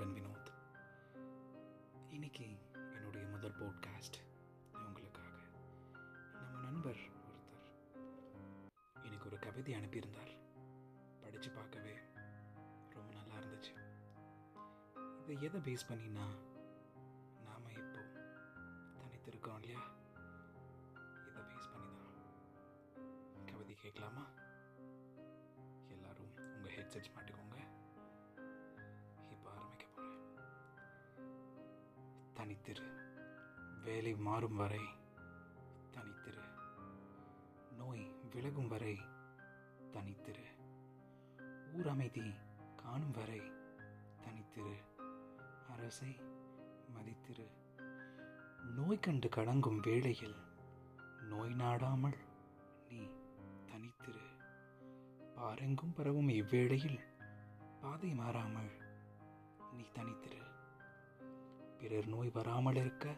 பிரியமுடன் வினோத். இன்னைக்கு என்னுடைய முதல் போட்காஸ்ட் உங்களுக்காக. நம்ம நண்பர் ஒருத்தர். எனக்கு ஒரு கவிதை அனுப்பியிருந்தார். படித்து பார்க்கவே ரொம்ப நல்லா இருந்துச்சு. இதை எதை பேஸ் பண்ணினா நாம் இப்போ தனித்திருக்கோம் இல்லையா? இதை பேஸ் பண்ணி தான் கவிதை கேட்கலாமா? எல்லாரும் உங்கள் ஹெட்செட்ஸ் மாட்டிக்கோங்க. தனித்திரு. வேலை மாறும் வரை தனித்திரு. நோய் விலகும் வரை தனித்திரு. ஊர் அமைதி காணும் வரை தனித்திரு. அரசை மதித்திரு. நோய் கண்டு கடங்கும் வேளையில் நோய் நாடாமல் நீ தனித்திரு. பாரெங்கும் பரவும் இவ்வேளையில் பாதை மாறாமல் நீ தனித்திரு. பிறர் நோய் வராமல் இருக்க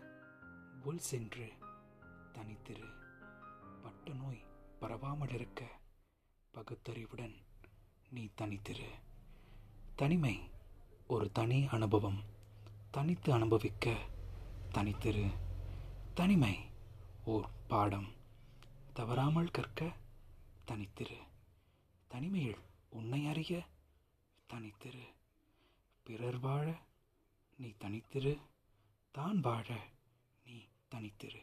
உள் சென்று தனித்திரு. பட்ட நோய் பரவாமல் இருக்க பகுத்தறிவுடன் நீ தனித்திரு. தனிமை ஒரு தனி அனுபவம். தனித்து அனுபவிக்க தனித்திரு. தனிமை ஓர் பாடம். தவறாமல் கற்க தனித்திரு. தனிமையில் உன்னை அறிய தனித்திரு. பிறர் வாழ நீ தனித்திரு. தான் வாழ நீ தனித்திரு.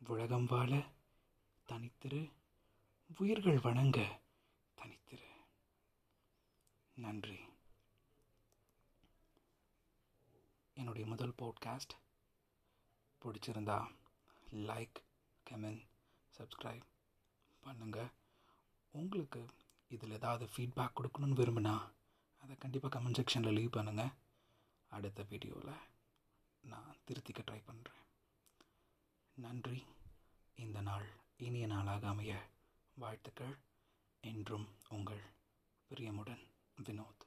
உலகம் வாழ தனித்திரு. உயிர்கள் வணங்க தனித்திரு. நன்றி. என்னுடைய முதல் போட்காஸ்ட் பிடிச்சிருந்தா லைக் கமெண்ட் சப்ஸ்கிரைப் பண்ணுங்கள் உங்களுக்கு இதில் ஏதாவது ஃபீட்பேக் கொடுக்கணும்னு விரும்பினா அதை கண்டிப்பாக கமெண்ட் செக்ஷனில் லீவ் பண்ணுங்கள் அடுத்த வீடியோவில் நான் திருத்திக்க ட்ரை பண்ணுறேன் நன்றி. இந்த நாள் இனிய நாளாக அமைய வாழ்த்துக்கள். என்றும் உங்கள் பிரியமுடன் வினோத்.